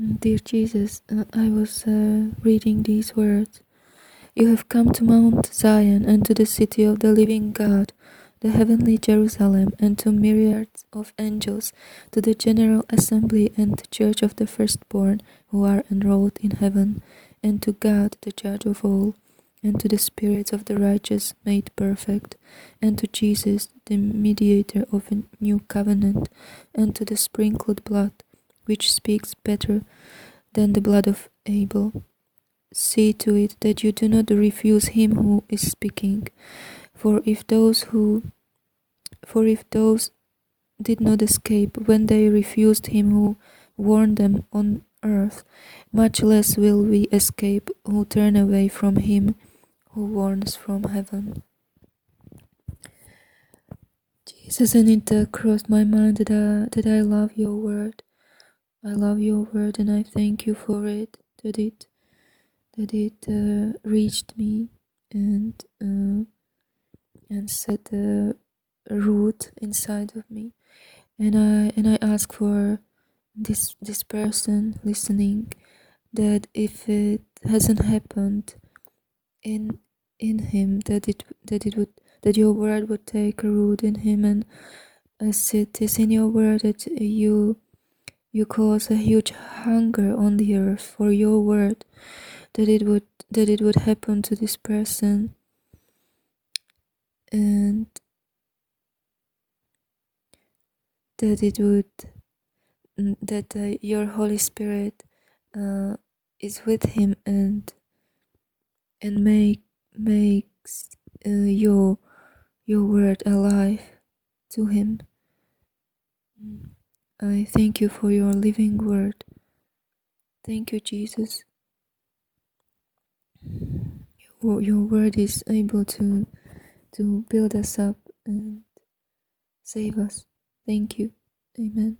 Dear Jesus, uh, I was uh, reading these words. You have come to Mount Zion and to the city of the living God, the heavenly Jerusalem, and to myriads of angels, to the general assembly and church of the firstborn who are enrolled in heaven, and to God, the judge of all, and to the spirits of the righteous made perfect, and to Jesus, the mediator of a new covenant, and to the sprinkled blood which speaks better than the blood of Abel. See to it that you do not refuse him who is speaking. For if those who for if those did not escape when they refused him who warned them on earth, much less will we escape who turn away from him who warns from heaven. Jesus, and it uh, crossed my mind that I, that I love your word. I love your word, and I thank you for it. That it that it uh, reached me and uh, and set a root inside of me. And I and I ask for this this person listening that if it hasn't happened in in him that it that it would that your word would take a root in him and as it is in your word that you you cause a huge hunger on the earth for your word that it would that it would happen to this person and that it would that uh, your holy spirit uh, is with him and and make makes uh, your your word alive to him Mm. I thank you for your living word. Thank you jesus. Your, word is able to to build us up and save us. Thank you. Amen